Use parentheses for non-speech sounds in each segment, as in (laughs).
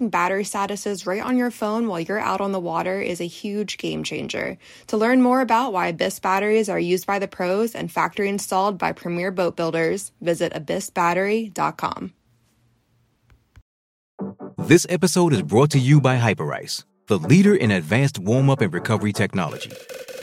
battery statuses right on your phone while you're out on the water is a huge game changer. To learn more about why Abyss batteries are used by the pros and factory installed by premier boat builders, visit abyssbattery.com. This episode is brought to you by Hyperice, the leader in advanced warm up and recovery technology.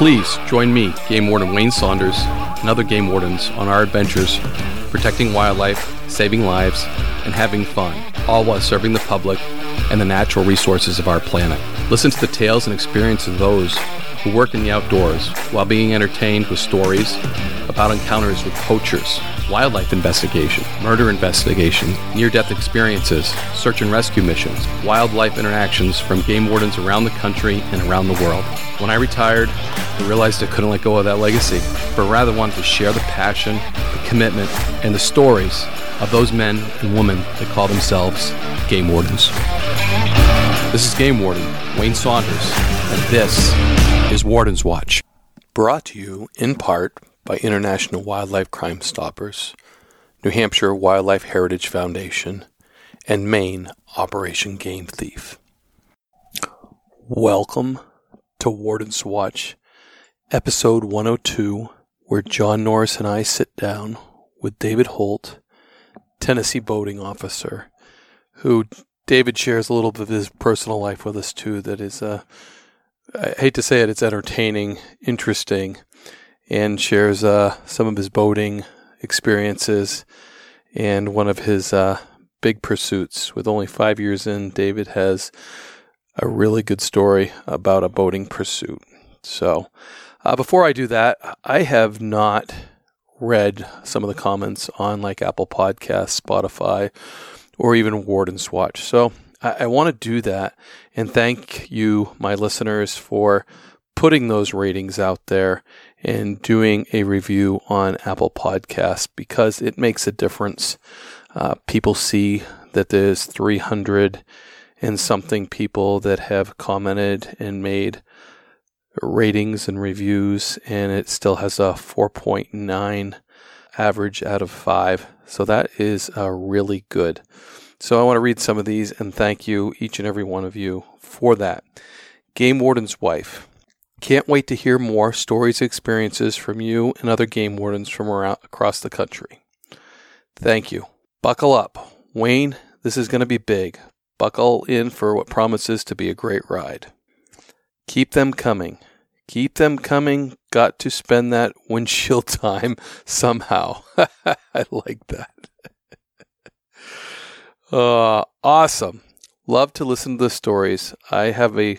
Please join me, Game Warden Wayne Saunders, and other game wardens on our adventures protecting wildlife, saving lives, and having fun, all while serving the public and the natural resources of our planet. Listen to the tales and experiences of those who work in the outdoors while being entertained with stories about encounters with poachers, wildlife investigation, murder investigation, near death experiences, search and rescue missions, wildlife interactions from game wardens around the country and around the world. When I retired, I realized I couldn't let go of that legacy, but rather wanted to share the passion, the commitment, and the stories of those men and women that call themselves game wardens. This is Game Warden Wayne Saunders, and this is Warden's Watch. Brought to you in part by International Wildlife Crime Stoppers, New Hampshire Wildlife Heritage Foundation, and Maine Operation Game Thief. Welcome to Warden's Watch, episode 102, where John Nores and I sit down with David Holt, Tennessee boating officer, who David shares a little bit of his personal life with us too. That is, uh, I hate to say it, it's entertaining, interesting, and shares uh, some of his boating experiences and one of his uh, big pursuits. With only five years in, David has a really good story about a boating pursuit. So, uh, before I do that, I have not read some of the comments on like Apple Podcasts, Spotify, or even Warden's Watch. So, I, I want to do that and thank you, my listeners, for putting those ratings out there and doing a review on Apple Podcasts because it makes a difference. Uh, people see that there's 300 and something people that have commented and made ratings and reviews, and it still has a 4.9 average out of 5. So that is uh, really good. So I want to read some of these and thank you, each and every one of you, for that. Game Warden's Wife. Can't wait to hear more stories and experiences from you and other game wardens from around across the country. Thank you. Buckle up. Wayne, this is going to be big. Buckle in for what promises to be a great ride. Keep them coming. Keep them coming. Got to spend that (laughs) windshield time somehow. (laughs) I like that. (laughs) uh, awesome. Love to listen to the stories. I have a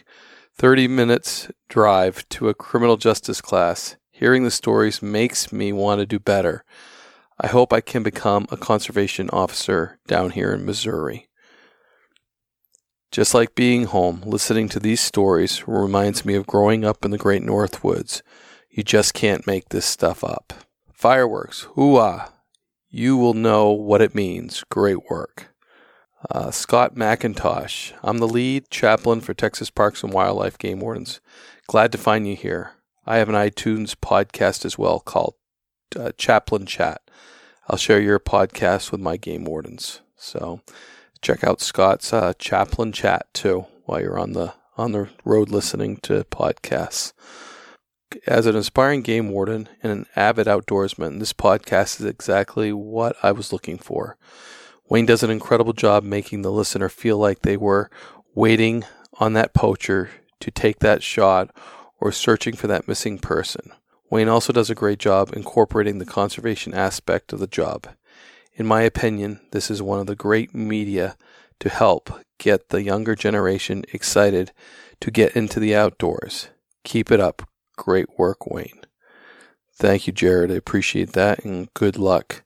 30 minutes drive to a criminal justice class Hearing the stories makes me want to do better. I hope I can become a conservation officer down here in Missouri. Just like being home, listening to these stories reminds me of growing up in the great North Woods. You just can't make this stuff up. Fireworks, hooah! You will know what it means. Great work. Uh, Scott McIntosh. I'm the lead chaplain for Texas Parks and Wildlife Game Wardens. Glad to find you here. I have an iTunes podcast as well called uh, Chaplain Chat. I'll share your podcast with my game wardens. So check out Scott's uh, Chaplain Chat too while you're on the on the road listening to podcasts. As an aspiring game warden and an avid outdoorsman, this podcast is exactly what I was looking for. Wayne does an incredible job making the listener feel like they were waiting on that poacher to take that shot or searching for that missing person. Wayne also does a great job incorporating the conservation aspect of the job. In my opinion, this is one of the great media to help get the younger generation excited to get into the outdoors. Keep it up. Great work, Wayne. Thank you, Jared. I appreciate that and good luck.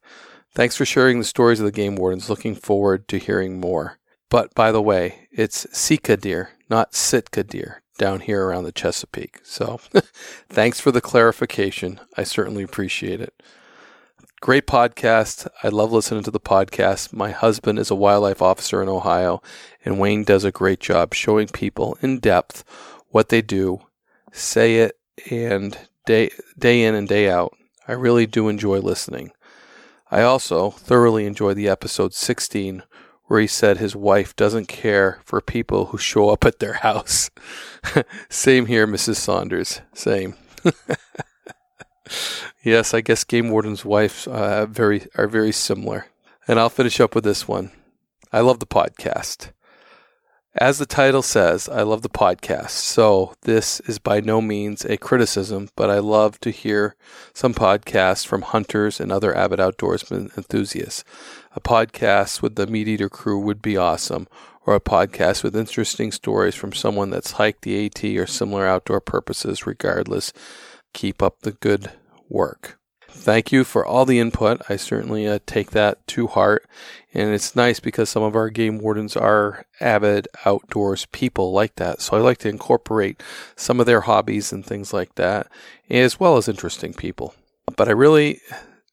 Thanks for sharing the stories of the game wardens. Looking forward to hearing more. But by the way, it's Sika deer, not Sitka deer, down here around the Chesapeake. So (laughs) thanks for the clarification. I certainly appreciate it. Great podcast. I love listening to the podcast. My husband is a wildlife officer in Ohio, and Wayne does a great job showing people in depth what they do, say it, and day, day in and day out. I really do enjoy listening. I also thoroughly enjoy the episode 16 where he said his wife doesn't care for people who show up at their house. (laughs) Same here, Mrs. Saunders. Same. (laughs) yes, I guess game wardens' wives uh, very are very similar. And I'll finish up with this one. I love the podcast. As the title says, I love the podcast. So this is by no means a criticism, but I love to hear some podcasts from hunters and other avid outdoorsmen enthusiasts. A podcast with the Meat Eater crew would be awesome, or a podcast with interesting stories from someone that's hiked the AT or similar outdoor purposes, regardless. Keep up the good work. Thank you for all the input. I certainly uh, take that to heart. And it's nice because some of our game wardens are avid outdoors people like that. So I like to incorporate some of their hobbies and things like that, as well as interesting people. But I really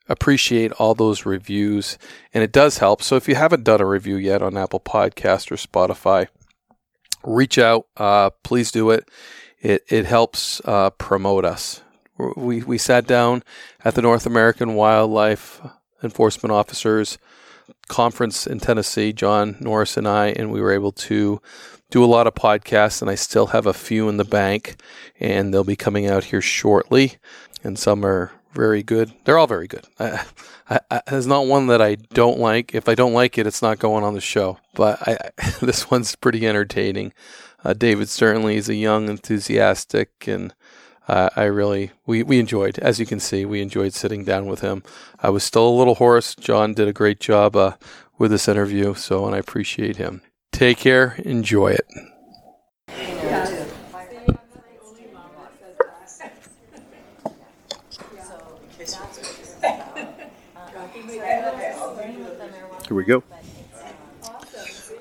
appreciate all those reviews and it does help. So if you haven't done a review yet on Apple Podcast or Spotify, reach out. Uh, please do it. It, it helps uh, promote us we, we sat down at the North American Wildlife Enforcement Officers Conference in Tennessee, John Nores and I, and we were able to do a lot of podcasts, and I still have a few in the bank, and they'll be coming out here shortly. And some are very good. They're all very good. I, I, I, there's not one that I don't like. If I don't like it, it's not going on the show. But (laughs) this one's pretty entertaining. Uh, David certainly is a young, enthusiastic, and uh, I really we we enjoyed, as you can see, we enjoyed sitting down with him. I was still a little hoarse. John did a great job uh, with this interview, so and I appreciate him. Take care, enjoy it. Here we go.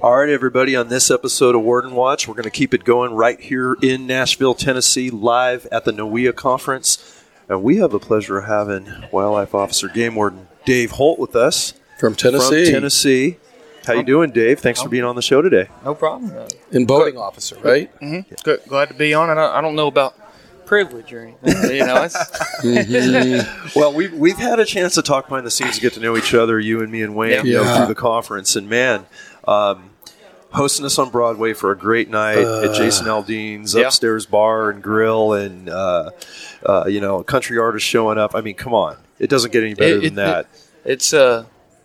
All right, everybody, on this episode of Warden Watch, we're going to keep it going right here in Nashville, Tennessee, live at the NAWEA conference. And we have the pleasure of having Wildlife Officer Game Warden Dave Holt with us from Tennessee. From Tennessee. How you doing, Dave? Thanks for being on the show today. No problem. In boating officer, right? Mm-hmm. Good. Glad to be on. I don't, I don't know about privilege or anything. You know, (laughs) mm-hmm. well, we've we've had a chance to talk behind the scenes, to get to know each other, you and me and Wayne, yeah. you know, through the conference. And man, um, hosting us on Broadway for a great night uh, at Jason Aldean's yeah. upstairs bar and grill, and uh, uh, you know, country artists showing up. I mean, come on, it doesn't get any better it, than it, that. It, it's uh,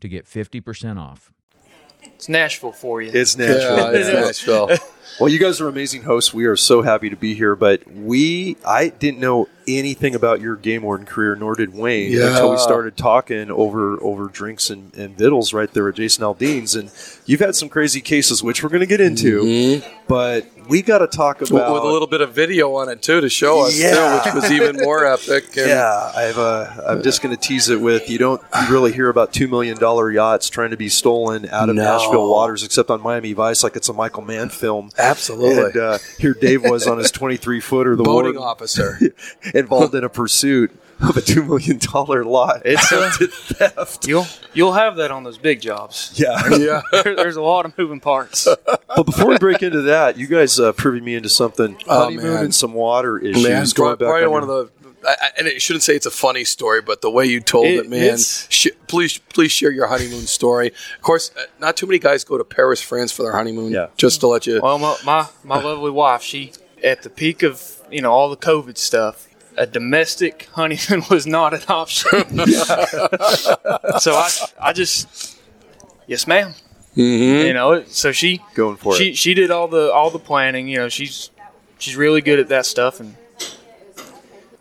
to get 50% off. It's Nashville for you. It's Nashville. Yeah, it's Nashville. (laughs) Well, you guys are amazing hosts. We are so happy to be here. But we, I didn't know anything about your game warden career, nor did Wayne Yeah. until we started talking over over drinks and, and vittles right there at Jason Aldean's. And you've had some crazy cases, which we're going to get into. Mm-hmm. But we got to talk about with a little bit of video on it too to show us Yeah. too, which was even more epic. (laughs) And Yeah, I've, uh, I'm just going to tease it with you don't really hear about $2 million yachts trying to be stolen out of No. Nashville waters except on Miami Vice like it's a Michael Mann film. Absolutely. And uh, here Dave was on his 23 footer, the boating warden, officer. (laughs) involved in a pursuit of a $2 million lot. It's, a theft. You'll you'll have that on those big jobs. Yeah. (laughs) yeah. There- There's a lot of moving parts. But before we break into that, you guys uh, privy me into something Oh, honeymoon man. and some water issues. Man, going probably, back probably on one of the. I, I- and it shouldn't say it's a funny story, but the way you told it, It- man. Sh- please, please share your honeymoon story. Of course, uh, not too many guys go to Paris, France for their honeymoon. Yeah. Just to let you. Well, my, my my lovely wife, she at the peak of you know all the COVID stuff, a domestic honeymoon was not an option. (laughs) so I I just yes, ma'am. Mm-hmm. You know, so she Going for she it. she did all the all the planning. You know, she's she's really good at that stuff, and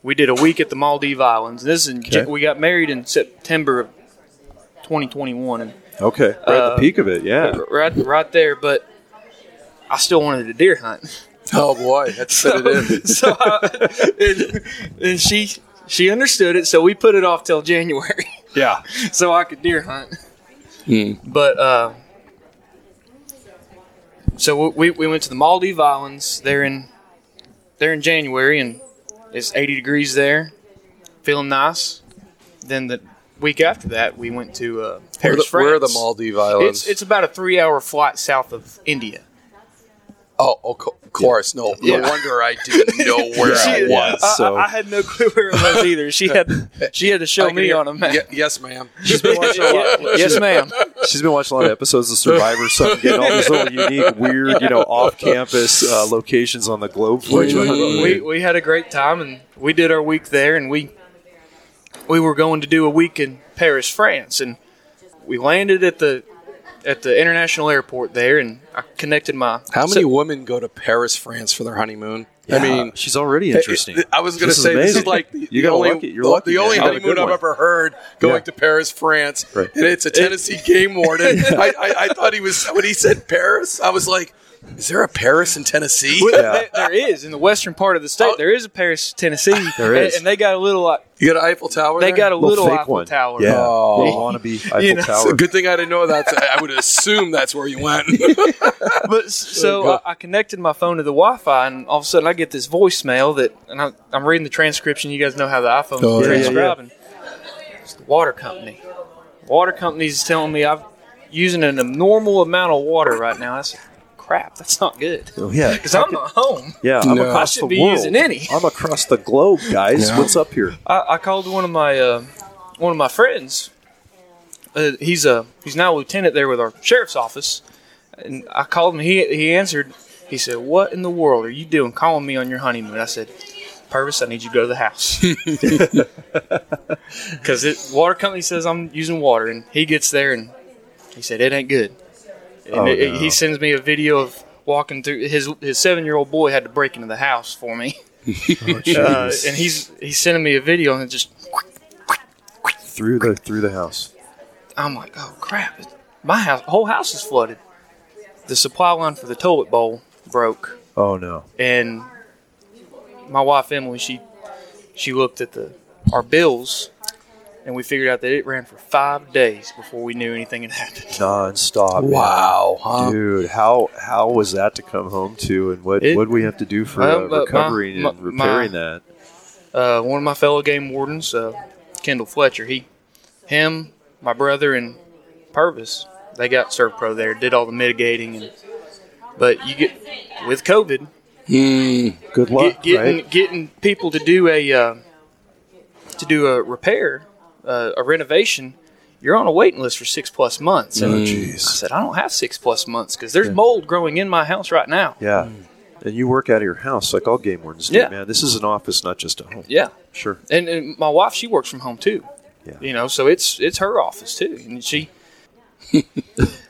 we did a week at the Maldive Islands. This is in, Okay. we got married in September of 2021, and Okay, right at the Uh, peak of it, yeah. right right there. But I still wanted to deer hunt. Oh boy, that's fit it in. (laughs) so I, and, and she she understood it, so we put it off till January, Yeah. (laughs) so I could deer hunt. Hmm. But uh, so we we went to the Maldive Islands. They're in they're in January, and it's 80 degrees there, feeling nice. Then the week after that, we went to uh, Where, Paris, the, where are the. Maldive Islands? It's it's about a three hour flight south of India. oh, co- of course. No, Yeah. no wonder I didn't know (laughs) where She- I was. I, so- I, I had no clue where it was either. She had she had to show me hear- on a map. Ye- yes, ma'am. She's been watching a lot. (laughs) yes, ma'am. She's been watching a lot of episodes of Survivor, so I'm getting all these little unique, weird, you know, off-campus uh, locations on the globe for We, we, we had a great time, and we did our week there, and we we were going to do a week in Paris, France, and we landed at the at the international airport there, and I connected my How many so- women go to Paris, France for their honeymoon? I mean, she's already interesting. I was going to This is say this is like the, (laughs) You the only, lucky- you're the, lucky, the only You honeymoon I've one. ever heard going Yeah. to Paris, France, Right. and it's a Tennessee game warden. (laughs) I, I, I thought he was when he said Paris. I was like, is there a Paris in Tennessee? Yeah. There- there is in the western part of the state. Oh. There is a Paris, Tennessee. (laughs) There and- and, they got a little. like, You got an Eiffel Tower. They there? got a Little little Eiffel one. Tower. Yeah, Oh. little wannabe (laughs) Eiffel You know, It's Tower. a good thing I didn't know that. I would assume that's where you went. (laughs) But so I, I connected my phone to the Wi-Fi, and all of a sudden I get this voicemail that, and I, I'm reading the transcription. You guys know how the iPhone Oh, yeah, yeah, transcribing. It's the water company. Water company's telling me I'm using an abnormal amount of water right now. I said, "Crap, that's not good." (laughs) Oh, yeah, Because I'm not home. yeah, I'm No. across I the shouldn't be world. using any. I'm across the globe, guys. Yeah. What's up here? I, I called one of my uh, one of my friends. Uh, he's a he's now a lieutenant there with our sheriff's office, and I called him. He he answered. He said, "What in the world are you doing calling me on your honeymoon?" I said, "Purvis, I need you to go to the house." (laughs) Because it water company says I'm using water, and he gets there and he said it ain't good. And Oh, it- no. he sends me a video of walking through. His his seven year old boy had to break into the house for me, (laughs) uh, and he's he's sending me a video and it just Through the through the house. I'm like, oh crap! My house, whole house is flooded. the supply line for the toilet bowl broke, Oh no. and my wife Emily she she looked at the our bills, and we figured out that it ran for five days before we knew anything had happened. Non-stop. Wow, huh? Dude, how how was that to come home to, and what It- what we have to do for Well, uh, recovering my- and repairing my- that? Uh, one of my fellow game wardens, uh, Kendall Fletcher, he, him, my brother, and Purvis, they got Servpro there, did all the mitigating, and but you get with COVID, Mm, Good luck, get, getting right? getting people to do a uh, to do a repair, uh, a renovation, you're on a waiting list for six plus months. And Oh, I said, I don't have six plus months because there's mold growing in my house right now. Yeah. And you work out of your house like all game wardens do, Yeah. man. This is an office, not just a home. Yeah, Sure. and, and my wife, she works from home too. Yeah. You know, so it's it's her office too, and she. (laughs)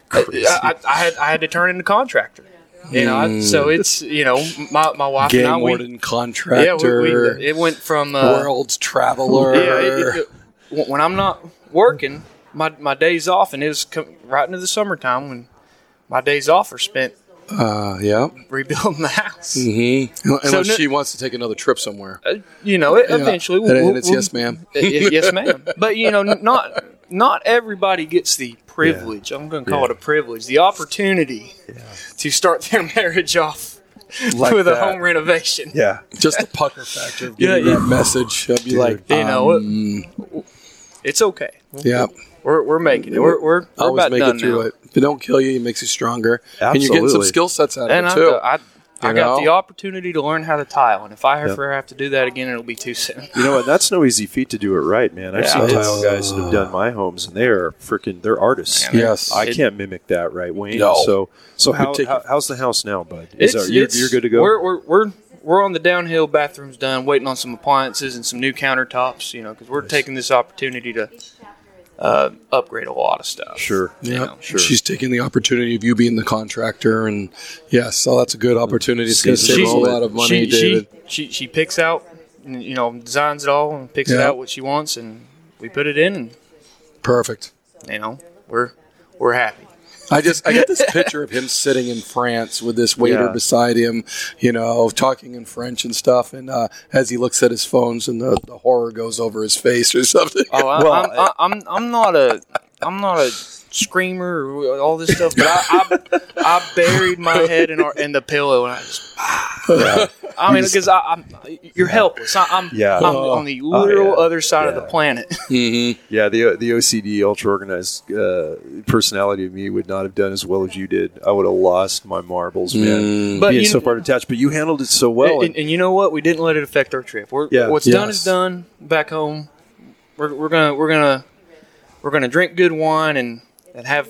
Crazy. I, I, I had I had to turn into contractor. You know, I, so it's you know my my wife and I game we, warden, yeah contractor, we, we, it went from uh, world's traveler. yeah it, it, it- when I'm not working my my days off and it was co- right into the summertime when my days off are spent uh, yeah. rebuilding the house. Mm-hmm. Unless no- she wants to take another trip somewhere. Uh, you know, it, Yeah. eventually, And- and it's yes, ma'am. (laughs) Yes, ma'am. But you know, not not everybody gets the privilege. I'm going to call Yeah. it a privilege, the opportunity to start their (laughs) marriage off Like with a home renovation. Yeah. Just the pucker factor of Yeah, getting yeah. that message. I'll be like, You know, um, It's okay. yeah. We're, we're making it. We're we're, we're Always about make done it through now. it. If it don't kill you, it makes you stronger, and you're getting some Absolutely. skill sets out of And it I, too. I, I You got know? the opportunity to learn how to tile, and if I Yep. ever have to do that again, it'll be too soon. You know, what? that's no easy feat to do it right, man. I've Yeah, seen tile guys that have done my homes, and they are freaking, they're artists. Yes. I can't mimic that, right, Wayne? No. So, so how, take- how, how's the house now, bud? Is It's- that, you're, it's- you're good to go? We're, we're, we're, we're on the downhill. Bathrooms done. Waiting on some appliances and some new countertops. You know, because we're taking this opportunity to uh, upgrade a lot of stuff. sure. Yeah, sure. She's taking the opportunity of you being the contractor, and yes, so that's a good opportunity. It's going to save a lot of money, she, David. She, she she picks out, you know, designs it all and picks it Yeah. out what she wants, and we put it in, and Perfect. you know, we're we're happy. I just I get this (laughs) picture of him sitting in France with this waiter Yeah. beside him, you know, talking in French and stuff, and uh, as he looks at his phones and the, the horror goes over his face or (laughs) something. Oh, I, Well, I'm, I, I'm I'm not a I'm not a screamer or all this stuff, but I I, I buried my head in our in the pillow and I just. I mean, because I, I'm you're helpless. I, I'm Yeah. I'm on the literal yeah. other side of the planet. (laughs) Mm-hmm. Yeah, the the OCD ultra organized uh, personality of me would not have done as well as you did. I would have lost my marbles, man. But being you- so far detached, but you handled it so well. and, and you know what? We didn't let it affect our trip. We're, Yeah. What's done is done. Back home, we're, we're gonna we're gonna we're gonna drink good wine and and have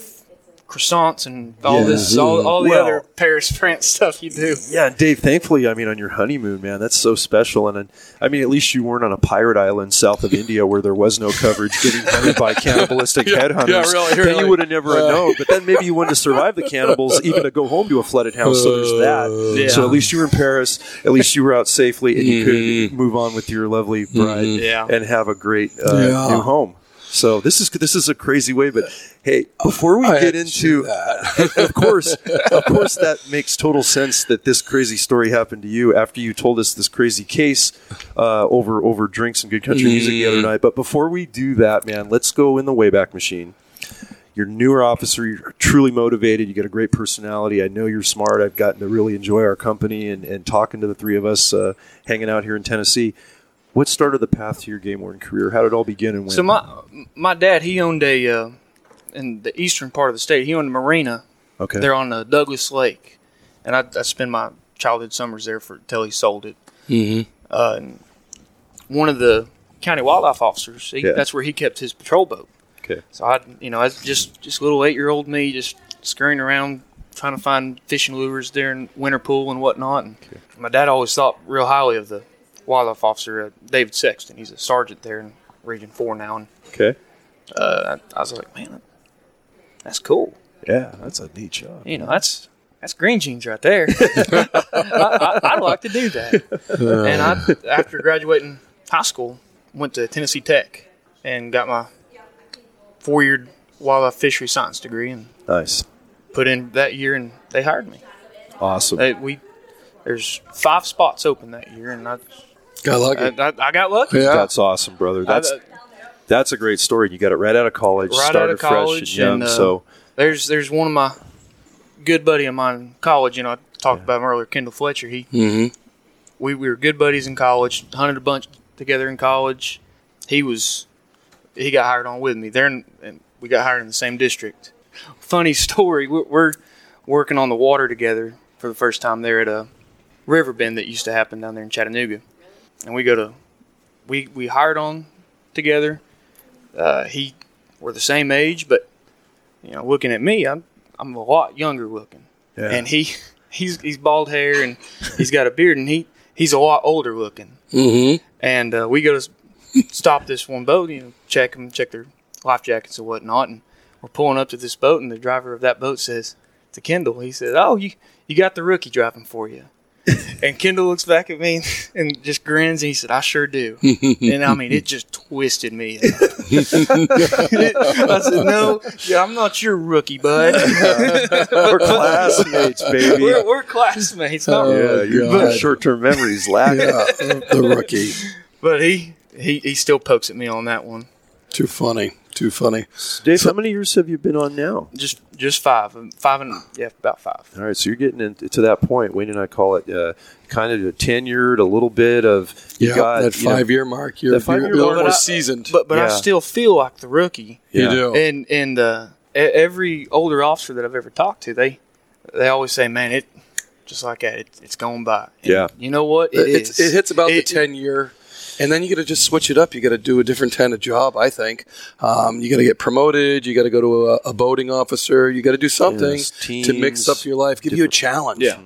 croissants and all this all, all the Well- other Paris France stuff you do. yeah, Dave. Thankfully, I mean, on your honeymoon, man, that's so special. And uh, I mean, at least you weren't on a pirate island south of India where there was no coverage, getting hunted by (laughs) cannibalistic headhunters. yeah, really, then really. you would have never Uh, known. But then maybe you wouldn't have survived the cannibals, (laughs) even to go home to a flooded house. So there's that. Yeah. So at least you were in Paris. At least you were out safely, and you Mhm. could move on with your lovely bride Yeah. and have a great uh, Yeah. new home. So this is this is a crazy way, but hey, before we I get had to do into that. (laughs) of course, of course, that makes total sense that this crazy story happened to you after you told us this crazy case uh, over over drinks and good country music the other night. But before we do that, man, let's go in the Wayback Machine. You're a newer officer. You're truly motivated. You got a great personality. I know you're smart. I've gotten to really enjoy our company and, and talking to the three of us uh, hanging out here in Tennessee. What started the path to your game warden career? How did it all begin and when? So my my dad he owned a uh, in the eastern part of the state. He owned a marina okay. They're on the Douglas Lake, and I, I spent my childhood summers there for till he sold it. Mm-hmm. Uh, and one of the county wildlife officers, he, Yeah. that's where he kept his patrol boat. Okay. So I, you know, I just just little eight year old me, just scurrying around trying to find fishing lures there in winter pool and whatnot. And my dad always thought real highly of the wildlife officer, uh, David Sexton. He's a sergeant there in Region Four now, and Okay. uh, I, I was like, man, that's cool. Yeah, that's a neat job. You know, that's that's green jeans right there. (laughs) I, would like to do that. and I, after graduating high school, went to Tennessee Tech and got my four-year wildlife fishery science degree. And Nice. put in that year, and they hired me. Awesome. They, we there's five spots open that year, and I Got lucky. I, I, I got lucky. yeah. That's awesome, brother. That's I- that's a great story. You got it right out of college, Right out started of fresh college, and young. and, uh, so There's there's one of my good buddy of mine in college. You know, I talked about him earlier, Kendall Fletcher. He Mhm. we, we were good buddies in college. Hunted a bunch together in college. He was he got hired on with me there, and we got hired in the same district. (laughs) Funny story. We're, we're working on the water together for the first time there at a river bend that used to happen down there in Chattanooga, and we go to we we hired on together. Uh, he we're the same age, but you know, looking at me, I'm I'm a lot younger looking, Yeah. and he (laughs) he's he's bald hair and he's got a beard, and he he's a lot older looking. Mm-hmm. And uh, we go to stop this one boat, you know, check them, check their life jackets and whatnot, and we're pulling up to this boat, and the driver of that boat says to Kendall, he says, "Oh, you you got the rookie driving for you." (laughs) And Kendall looks back at me and just grins, and he said, "I sure do." (laughs) and I mean, it just twisted me. (laughs) I said, "No, yeah, I'm not your rookie, bud. we're classmates, baby. we're, we're classmates." Not oh, yeah, your God. short-term memories lacking. Yeah, the rookie. But he, he he still pokes at me on that one. Too funny. Too funny. Dave, how many years have you been on now? Just just five, five and yeah, about five. All right, so you're getting into to that point. Wayne and I call it uh, kind of a tenured, a little bit of you Yeah, got that you know, five year mark. You're, five-year you're a little mark. more I- seasoned. But but I still feel like the rookie. you do. And and uh, e- every older officer that I've ever talked to, they they always say, "Man, it just like that, it, it's going by." And Yeah. You know what? It it's, it hits about the 10 year and then you got to just switch it up. You got to do a different kind of job i think. Um, you got to get promoted. You got to go to a, a boating officer. You got to do something Yes, to mix up your life give you a challenge. Yeah.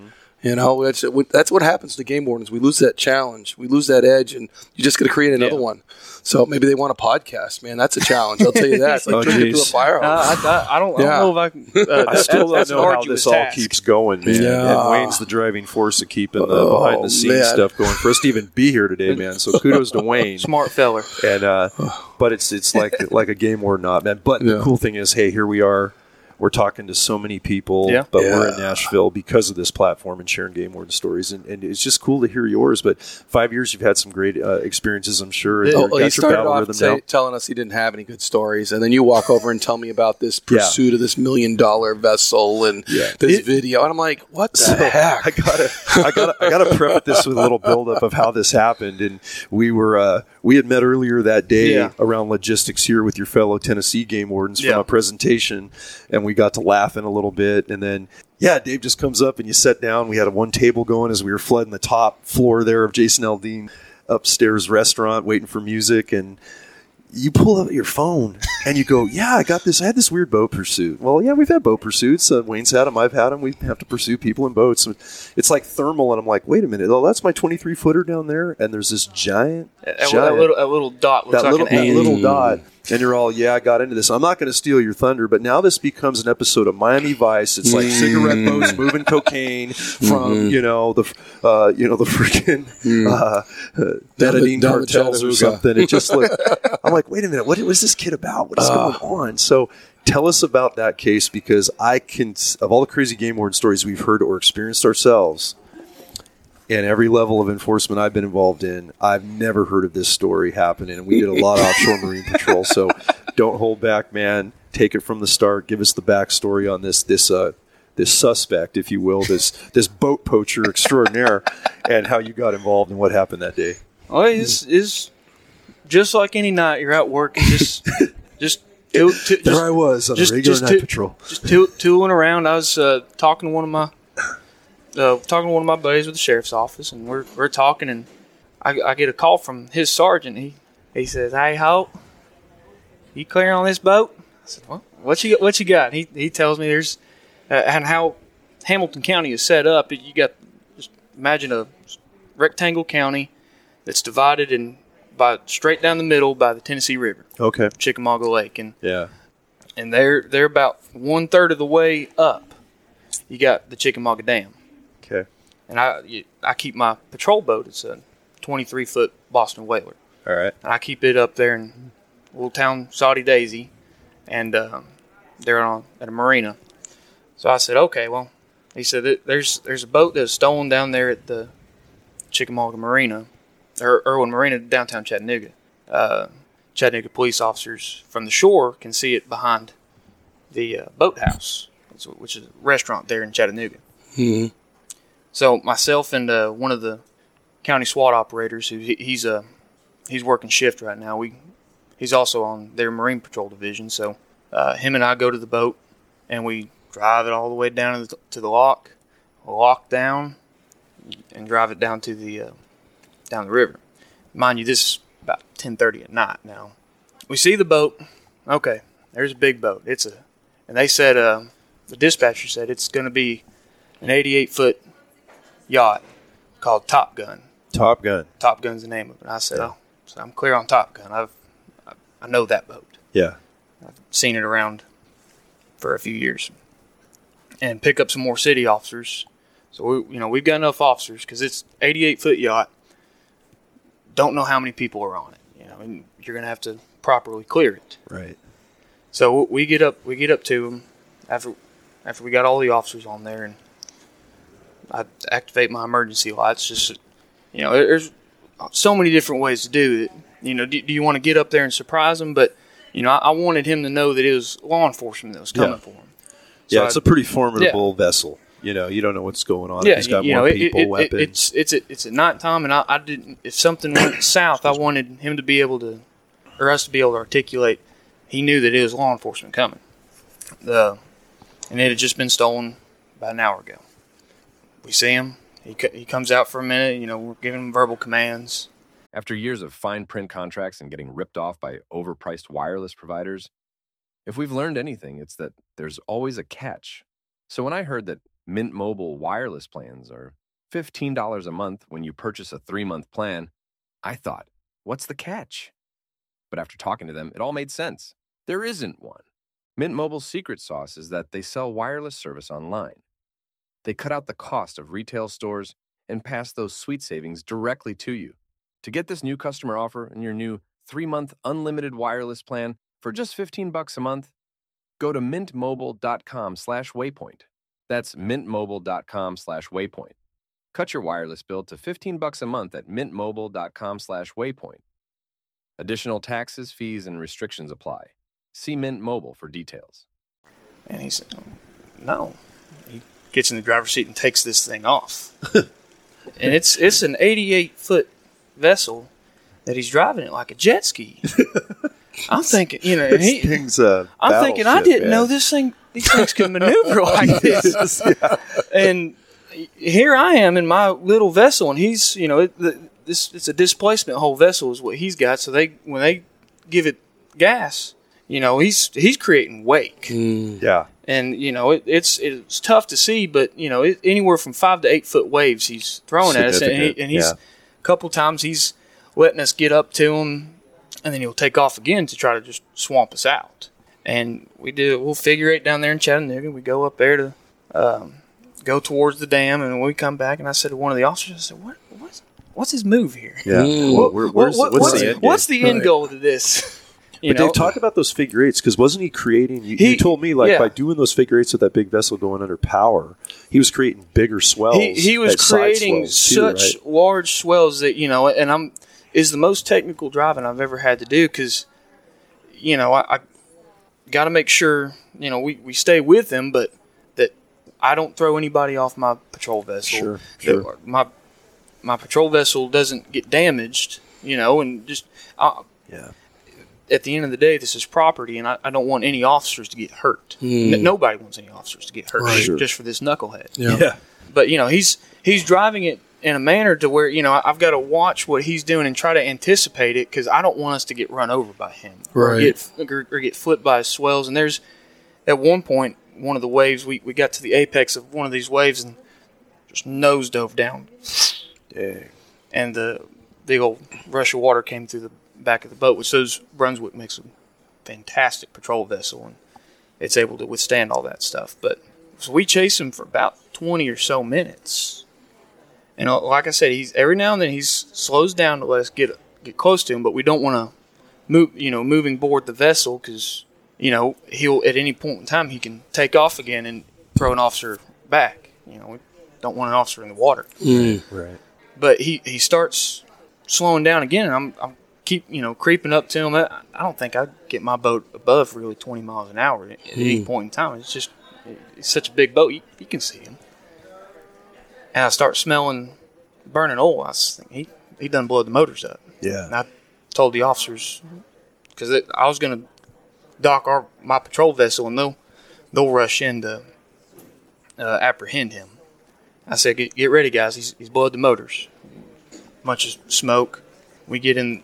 You know that's that's what happens to game wardens we lose that challenge we lose that edge and you just got to create another Yeah. one so maybe they want a podcast man that's a challenge i'll tell you that it's like (laughs) Oh, drinking to a geez. Uh, I, I, I don't, I don't know if I. Can, uh, (laughs) I still that's don't know how arduous this all keeps going, man. Yeah. And Wayne's the driving force of keeping the Oh, behind the scenes stuff going for us to even be here today, man. So kudos to Wayne. Smart feller. And uh, but it's it's like like a game or not, man. But the cool thing is, hey, here we are. We're talking to so many people, Yeah. but we're in Nashville because of this platform and sharing game warden stories, and, and it's just cool to hear yours. But five years, you've had some great uh, experiences, I'm sure. and Oh, you've he started off say, telling us he didn't have any good stories, and then you walk over and tell me about this (laughs) Yeah. pursuit of this million dollar vessel and Yeah. this It- video, and I'm like, what the So, heck? I gotta, I gotta, I gotta preface this with a little buildup of how this happened. And we were, uh, we had met earlier that day Yeah. around logistics here with your fellow Tennessee game wardens from a presentation, and we got to laughing a little bit. And then, yeah, Dave just comes up and you sat down. We had a one table going as we were flooding the top floor there of Jason Aldean upstairs restaurant, waiting for music and you pull out your phone and you go, "Yeah, I got this. I had this weird boat pursuit." Well, yeah, we've had boat pursuits. Uh, Wayne's had them. I've had them. We have to pursue people in boats. It's like thermal, and I'm like, "Wait a minute! Oh, that's my 23 footer down there, and there's this giant, That, that giant little, that little dot that like little, that little dot." And you're all, "Yeah, I got into this. I'm not going to steal your thunder, but now this becomes an episode of Miami Vice. It's like cigarette boats moving cocaine from you know the uh, you know the freaking uh, uh, Medellin cartels or something." It just looked. (laughs) I'm like, wait a minute, what was this kid about? What is going on? So tell us about that case because I can, of all the crazy game warden stories we've heard or experienced ourselves, and every level of enforcement I've been involved in, I've never heard of this story happening. And we did a lot of offshore marine patrol, so (laughs) don't hold back, man. Take it from the start. Give us the backstory on this this uh, this suspect, if you will, this (laughs) this boat poacher extraordinaire, and how you got involved and what happened that day. Well, it's, it's just like any night you're out working, just (laughs) just tool, t- There just, I was on just- a regular just night to- patrol. just tool, tooling around. I was uh, talking to one of my uh, talking to one of my buddies with the sheriff's office, and we're we're talking, and I, I get a call from his sergeant. He he says, "Hey, Holt, you clear on this boat?" I said, "What? What you what you got?" He he tells me there's uh, and how Hamilton County is set up. You got just imagine a rectangle county that's divided in by straight down the middle by the Tennessee River, Okay. Chickamauga Lake, and Yeah. and they're they're about one third of the way up. You got the Chickamauga Dam. And I I keep my patrol boat. It's a 23 foot Boston whaler, All right. and I keep it up there in little town Soddy-Daisy, and um, they're on at a marina. So I said, okay, well, he said there's there's a boat that's stolen down there at the Chickamauga Marina, or Irwin Marina, downtown Chattanooga. Uh, Chattanooga police officers from the shore can see it behind the uh, boathouse, which is a restaurant there in Chattanooga. Mhm. So myself and uh, one of the county SWAT operators, who he- he's a he's working shift right now. We he's also on their Marine Patrol division. So uh, him and I go to the boat and we drive it all the way down to the, to the lock, lock down, and drive it down to the uh, down the river. Mind you, this is about ten thirty at night now. We see the boat. Okay, there's a big boat. It's a, and they said uh, the dispatcher said it's going to be an 88 foot yacht called Top Gun. Top Gun. Top Gun's the name of it. And I said, oh, so I'm clear on Top Gun. I've, I, I know that boat. Yeah. I've seen it around for a few years. And pick up some more city officers. So we, you know, we've got enough officers because it's 88 foot yacht. Don't know how many people are on it. You know, and you're gonna have to properly clear it. Right. So we get up, we get up to them after after we got all the officers on there, and I activate my emergency lights. Just you know, there's so many different ways to do it. You know, do, do you want to get up there and surprise them? But you know, I, I wanted him to know that it was law enforcement that was coming Yeah. for him. Yeah, it's I- a pretty formidable vessel. You know, you don't know what's going on. yeah, He's got you more know, it- people, it, it, weapons. it's it's at, it's at nighttime, and I, I didn't. If something went (coughs) south, I wanted him to be able to, or us to be able to articulate. He knew that it was law enforcement coming. The, and it had just been stolen about an hour ago. We see him. He he comes out for a minute. You know, we're giving him verbal commands. After years of fine print contracts and getting ripped off by overpriced wireless providers, if we've learned anything, it's that there's always a catch. So when I heard that Mint Mobile wireless plans are $15 a month when you purchase a three month plan, I thought, what's the catch? But after talking to them, it all made sense. There isn't one. Mint Mobile's secret sauce is that they sell wireless service online. They cut out the cost of retail stores and pass those sweet savings directly to you. To get this new customer offer and your new 3-month unlimited wireless plan for just 15 bucks a month, go to mintmobile.com/waypoint. That's mintmobile.com/waypoint. Cut your wireless bill to 15 bucks a month at mintmobile.com/waypoint. Additional taxes, fees and restrictions apply. See Mint Mobile for details. And he said, "No." He gets in the driver's seat and takes this thing off. (laughs) and it's it's an 88 foot vessel that he's driving it like a jet ski. (laughs) I'm thinking, you know, This he, thing's a I'm thinking I didn't man. know this thing. These things can maneuver (laughs) like this. And here I am in my little vessel, and he's, you know, it, the, this it's a displacement hull vessel is what he's got. So they when they give it gas, you know, he's he's creating wake, mm. Yeah. And you know it, it's it's tough to see, but you know it, anywhere from five to eight foot waves he's throwing at us, and, he, and he's yeah. a couple times he's letting us get up to him, and then he'll take off again to try to just swamp us out. And we do we'll figure eight down there in Chattanooga. We go up there to um, go towards the dam, and we come back. And I said to one of the officers, I said, "What what's what's his move here? Yeah. What- Where- what- where's- what- what's, what's, the end what's the end Right. goal to this?" (laughs) You But know, Dave, talk about those figure eights because wasn't he creating? You, He- you told me like yeah. by doing those figure eights with that big vessel going under power, he was creating bigger swells. he, he was creating swells, too, such right? large swells that you know and i'm is the most technical driving i've ever had to do because you know i, I got to make sure you know we, we stay with them but that i don't throw anybody off my patrol vessel Sure, sure. my my patrol vessel doesn't get damaged you know and just I, Yeah. At the end of the day, this is property, and I, I don't want any officers to get hurt. N- hmm. nobody wants any officers to get hurt Right. just, Sure. just for this knucklehead Yeah. Yeah. but you know he's he's driving it in a manner to where you know I- I've got to watch what he's doing and try to anticipate it because I don't want us to get run over by him or Right. get or, or get flipped by his swells. And there's at one point one of the waves we, we got to the apex of one of these waves and just nose dove down Dang. and the big old rush of water came through the back of the boat, which shows Brunswick makes a fantastic patrol vessel and it's able to withstand all that stuff. But so we chase him for about twenty or so minutes, and uh, like I said, he's every now and then he slows down to let us get get close to him, but we don't want to move, you know, moving board the vessel because you know he'll at any point in time he can take off again and throw an officer back. You know, we don't want an officer in the water. Right. But he, he starts slowing down again, and I'm, I'm keep you know creeping up to him. I, I don't think I'd get my boat above really 20 miles an hour at, at any point in time. It's just it's such a big boat, you, you can see him. And I start smelling burning oil. I thinking, he he done blowed the motors up. Yeah. And I told the officers because I was going to dock our my patrol vessel, and they'll they'll rush in to uh, apprehend him. I said, get, get ready, guys. He's, he's blowed the motors. Bunch of smoke. We get in,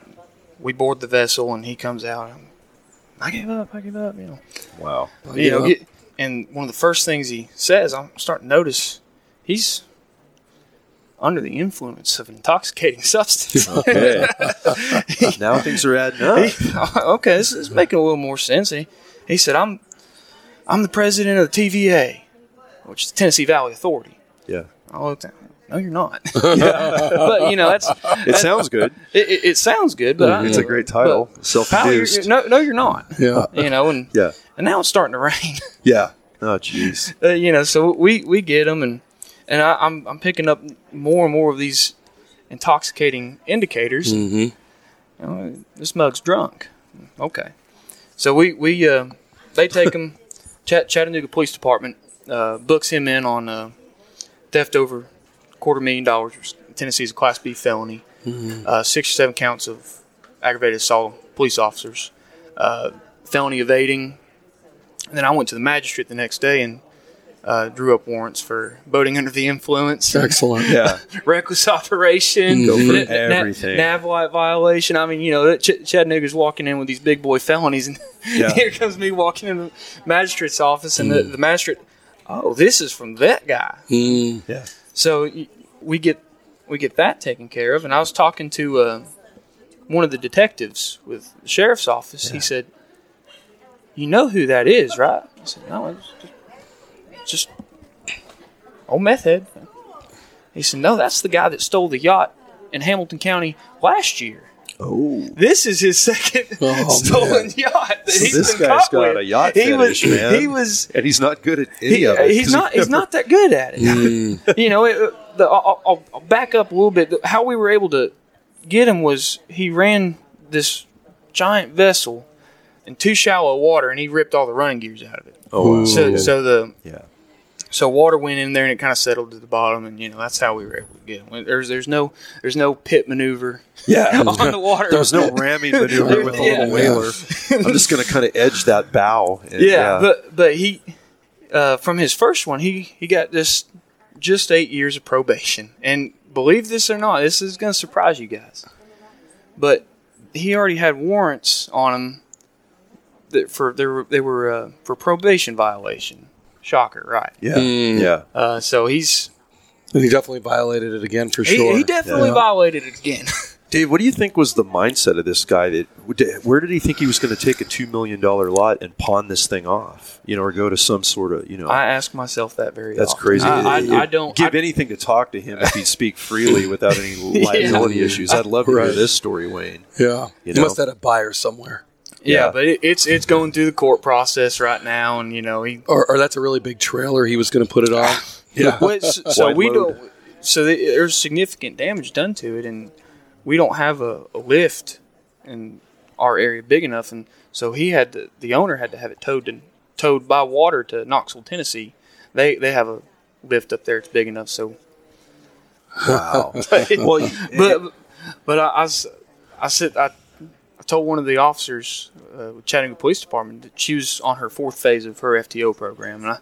we board the vessel, and he comes out. I'm, I give up. I give up. You know. Wow. You know. Get, and one of the first things he says, I'm starting to notice he's under the influence of an intoxicating (laughs) substance. (laughs) Okay. (laughs) now things are adding up. He- okay, this is making a little more sense. He, he said, "I'm, I'm the president of the TVA, which is the Tennessee Valley Authority." Yeah. I looked at, no, you're not. (laughs) (laughs) but you know, that's It sounds good. it, it, it sounds good, but I, It's a great title. Self-produced. no, no, you're not. Yeah. You know, and Yeah. and now it's starting to rain. (laughs) Yeah. Oh, jeez. uh, you know, so we we get them, and and I, I'm I'm picking up more and more of these intoxicating indicators. Mm-hmm. You know, this mug's drunk. Okay, so we we uh, they take him. Chat, Chattanooga Police Department uh, books him in on uh, theft over quarter million dollars. which Tennessee's a Class B felony. Uh, six or seven counts of aggravated assault on police officers, uh, felony evading. And then I went to the magistrate the next day and uh, drew up warrants for boating under the influence, Excellent. Yeah. (laughs) reckless operation, Go for na- na- everything. nav light violation. I mean, you know, Ch- Chattanooga's walking in with these big boy felonies, and (laughs) Yeah. here comes me walking in the magistrate's office, and the, the magistrate, oh, this is from that guy. Mm. Yeah. So we get we get that taken care of, and I was talking to uh, one of the detectives with the sheriff's office. He said, "You know who that is, right?" I said, "No, it's just, just old meth head." He said, "No, that's the guy that stole the yacht in Hamilton County last year. Oh. This is his second (laughs) Oh, stolen yacht that So he's this been guy's caught got with. a yacht he fetish, was, man. He was And he's not good at any he- of it. He's not. He's never- not that good at it. Mm. (laughs) you know, it, the, I'll, I'll, I'll back up a little bit. How we were able to get him was he ran this giant vessel in too shallow water, and he ripped all the running gears out of it. Oh, wow. So, so the yeah. So water went in there, and it kind of settled to the bottom, and you know that's how we were able to get him. There's there's no there's no pit maneuver (laughs) Yeah. (laughs) on the water. There's no (laughs) ramming maneuver with a Yeah. little whaler. I'm just going to kind of edge that bow. and- yeah, but but he uh, from his first one, he he got this just eight years of probation, and believe this or not, this is going to surprise you guys. But he already had warrants on him that for they were they were uh, for probation violation. Shocker, right? yeah, Mm. yeah. Uh, so he's And he definitely violated it again for he, sure. he definitely Yeah. violated it again. (laughs) Dave, what do you think was the mindset of this guy? That where did he think he was going to take a two million dollar lot and pawn this thing off? You know, or go to some sort of you know. I ask myself that very. that's often. crazy. I, I, I don't give I, anything to talk to him if he'd speak freely without any (laughs) liability issues. I'd love to hear this story, Wayne. Yeah. You he know? must have had a buyer somewhere. Yeah, yeah. but it, it's it's going through the court process right now, and you know he Or, or that's a really big trailer he was going to put it on. Yeah. Well, so we load. don't. So there's significant damage done to it, and we don't have a, a lift in our area big enough, and so he had to, the owner had to have it towed and towed by water to Knoxville, Tennessee. They they have a lift up there. It's big enough, so. Wow. (laughs) But, well, but but I, I, s- I said I, I told one of the officers uh, with Chattanooga Police Department that she was on her fourth phase of her FTO program, and I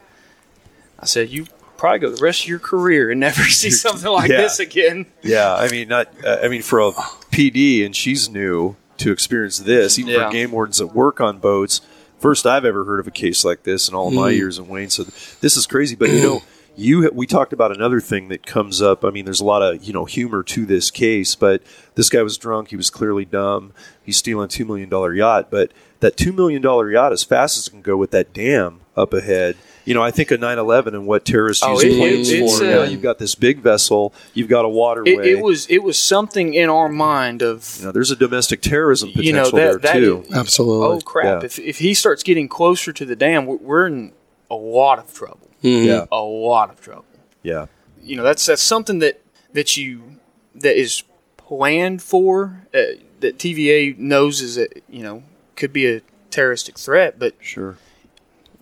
I said you probably go the rest of your career and never (laughs) see (laughs) something like Yeah. this again. Yeah, I mean, not. Uh, I mean, for a PD, and she's new to experience this. Even Yeah. for game wardens that work on boats, first I've ever heard of a case like this in all of my years in Wayne. So this is crazy. But you know, you we talked about another thing that comes up. I mean, there's a lot of you know humor to this case, but this guy was drunk. He was clearly dumb. He's stealing a two million dollar yacht, but that two million dollar yacht, as fast as it can go with that dam up ahead. You know, I think of 9/11 and what terrorists Oh, use it- planes it- for. uh, now you've got this big vessel. You've got a waterway. It, it was it was something in our mind of You know, there's a domestic terrorism potential you know potential that there that too. Absolutely. oh crap! Yeah. If if he starts getting closer to the dam, we're- we're in a lot of trouble. Yeah. a lot of trouble. Yeah. You know, that's that's something that that you that is planned for. Uh, that TVA knows is that you know could be a terroristic threat, but Sure.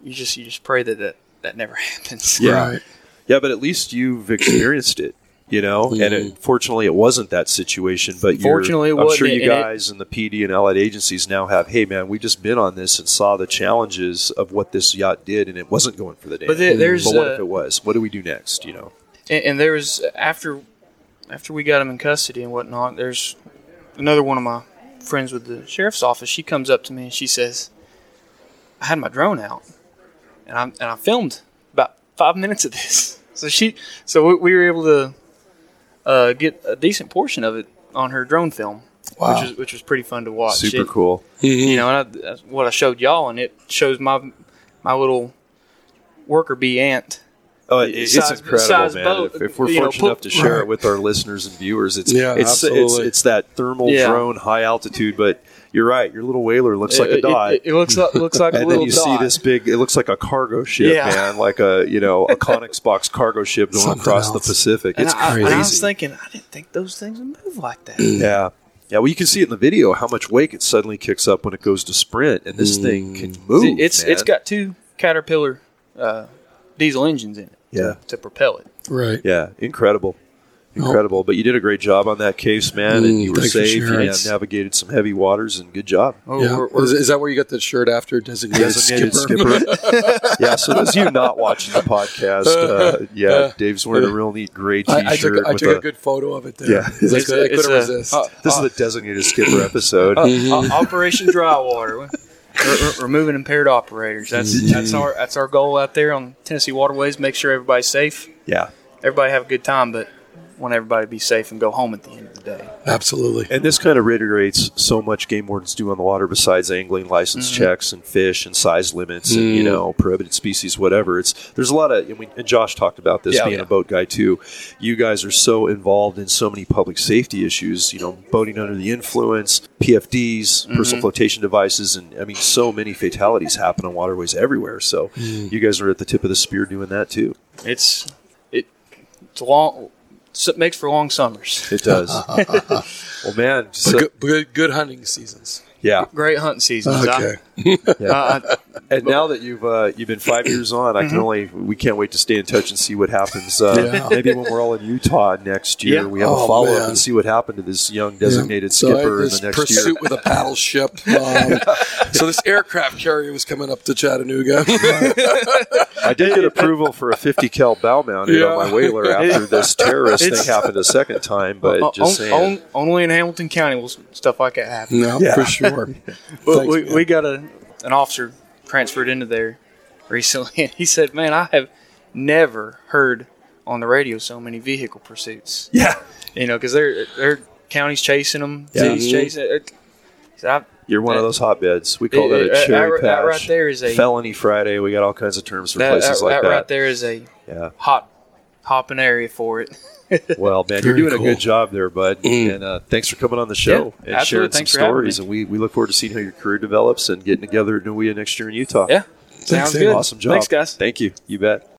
you just you just pray that that, that never (laughs) happens. Yeah. Right. Yeah, but at least you've experienced it, you know. And Mhm. it, fortunately, it wasn't that situation. But Fortunately, I'm sure you and it- guys and the PD and allied agencies now have. Hey, man, we just been on this and saw the challenges of what this yacht did, and it wasn't going for the day. But there- there's, but what uh, if it was? What do we do next? You know. and, and there was after after we got him in custody and whatnot. There's another one of my friends with the sheriff's office. She comes up to me and she says, "I had my drone out, and I and I filmed about five minutes of this." (laughs) So she, so we were able to uh, get a decent portion of it on her drone film, Wow. which was which was pretty fun to watch. Super It- cool. You know, and I, that's what I showed y'all, and it shows my my little worker bee ant Oh, it, it's Size- incredible, size man. boat, if, if we're you know, fortunate put- enough to share Right. it with our listeners and viewers, it's (laughs) Yeah, it's, it's it's that thermal Yeah. drone, high altitude. But you're right, your little whaler looks like a It- dot. It, it looks like looks like (laughs) a and then you dot. see this big. It looks like a cargo ship, Yeah. man, like a you know a Conex box cargo ship going Something across the else. Pacific. and It's I, crazy. and I was thinking, I didn't think those things would move like that. (clears throat) yeah, yeah. Well, you can see it in the video how much wake it suddenly kicks up when it goes to sprint, and this thing can move. it's man. it's got two Caterpillar uh, diesel engines in it. Yeah. to, to propel it. Right. yeah, incredible. Incredible, but you did a great job on that case, man, and Mm, you were thanks for safe. You sharing. navigated some heavy waters, and good job. Oh, Yeah. we're- we're- Is, is that where you got the shirt after designated, Designated skipper? skipper. (laughs) yeah, so those of you not watching the podcast, uh, (laughs) yeah, Dave's wearing a real neat gray T-shirt. I, I took, I took a, a- good photo of it there. Yeah. 'Cause I, It's could, a- I it's couldn't a- resist. uh, This is the designated skipper (laughs) episode. O- Operation Dry Water. We're- we're removing impaired operators. That's Mm-hmm. that's our that's our goal out there on Tennessee waterways. Make sure everybody's safe. Yeah, Everybody have a good time, but want everybody to be safe and go home at the end of the day. Absolutely. and this kind of reiterates so much game wardens do on the water besides angling license mm-hmm. checks and fish and size limits and you mm. know prohibited species, whatever. It's there's a lot of and, we, and Josh talked about this Yeah, being yeah. a boat guy too. You guys are so involved in so many public safety issues. You know, boating under the influence, PFDs, mm-hmm. personal flotation devices, and I mean, so many fatalities happen on waterways everywhere. So mm. you guys are at the tip of the spear doing that too. It's it it's a long it makes for long summers. It does. (laughs) well, man, so, good, good, good hunting seasons. Yeah. Great hunting seasons. I- Okay. (laughs) uh, And now that you've uh, you've been five years on, I can only we can't wait to stay in touch and see what happens. Uh, Yeah. Maybe when we're all in Utah next year, Yeah. we have Oh, a follow up and see what happened to this young designated So I skipper in the next pursuit year. with a paddle ship. (laughs) Um, so this aircraft carrier was coming up to Chattanooga. I did get approval for a 50 cal bow mounted on my whaler after this terrorist thing happened a second time. But on- just on- saying, on- only in Hamilton County will stuff like that happen. no, Yeah. for sure. But (laughs) Thanks, we, man. we got a an officer transferred into there recently, (laughs) and he said, "Man, I have never heard on the radio so many vehicle pursuits. yeah, You know, because they're they're counties chasing them, Yeah. cities mm-hmm. chasing. It. So I, you're one of those hotbeds. We call that It- a it- cherry that- that patch. right there is a- felony Friday. We got all kinds of terms for that, places that, like that that. right there is a Yeah. hot hopping area for it. (laughs) Well, man, you're Very doing a good job there, bud. Mm. And uh, thanks for coming on the show Yeah, and absolutely. sharing Thanks some stories. And we, we look forward to seeing how your career develops and getting together at NAWEOA next year in Utah. Yeah, sounds Dave. good. Awesome job. Thanks, guys. Thank you. You bet.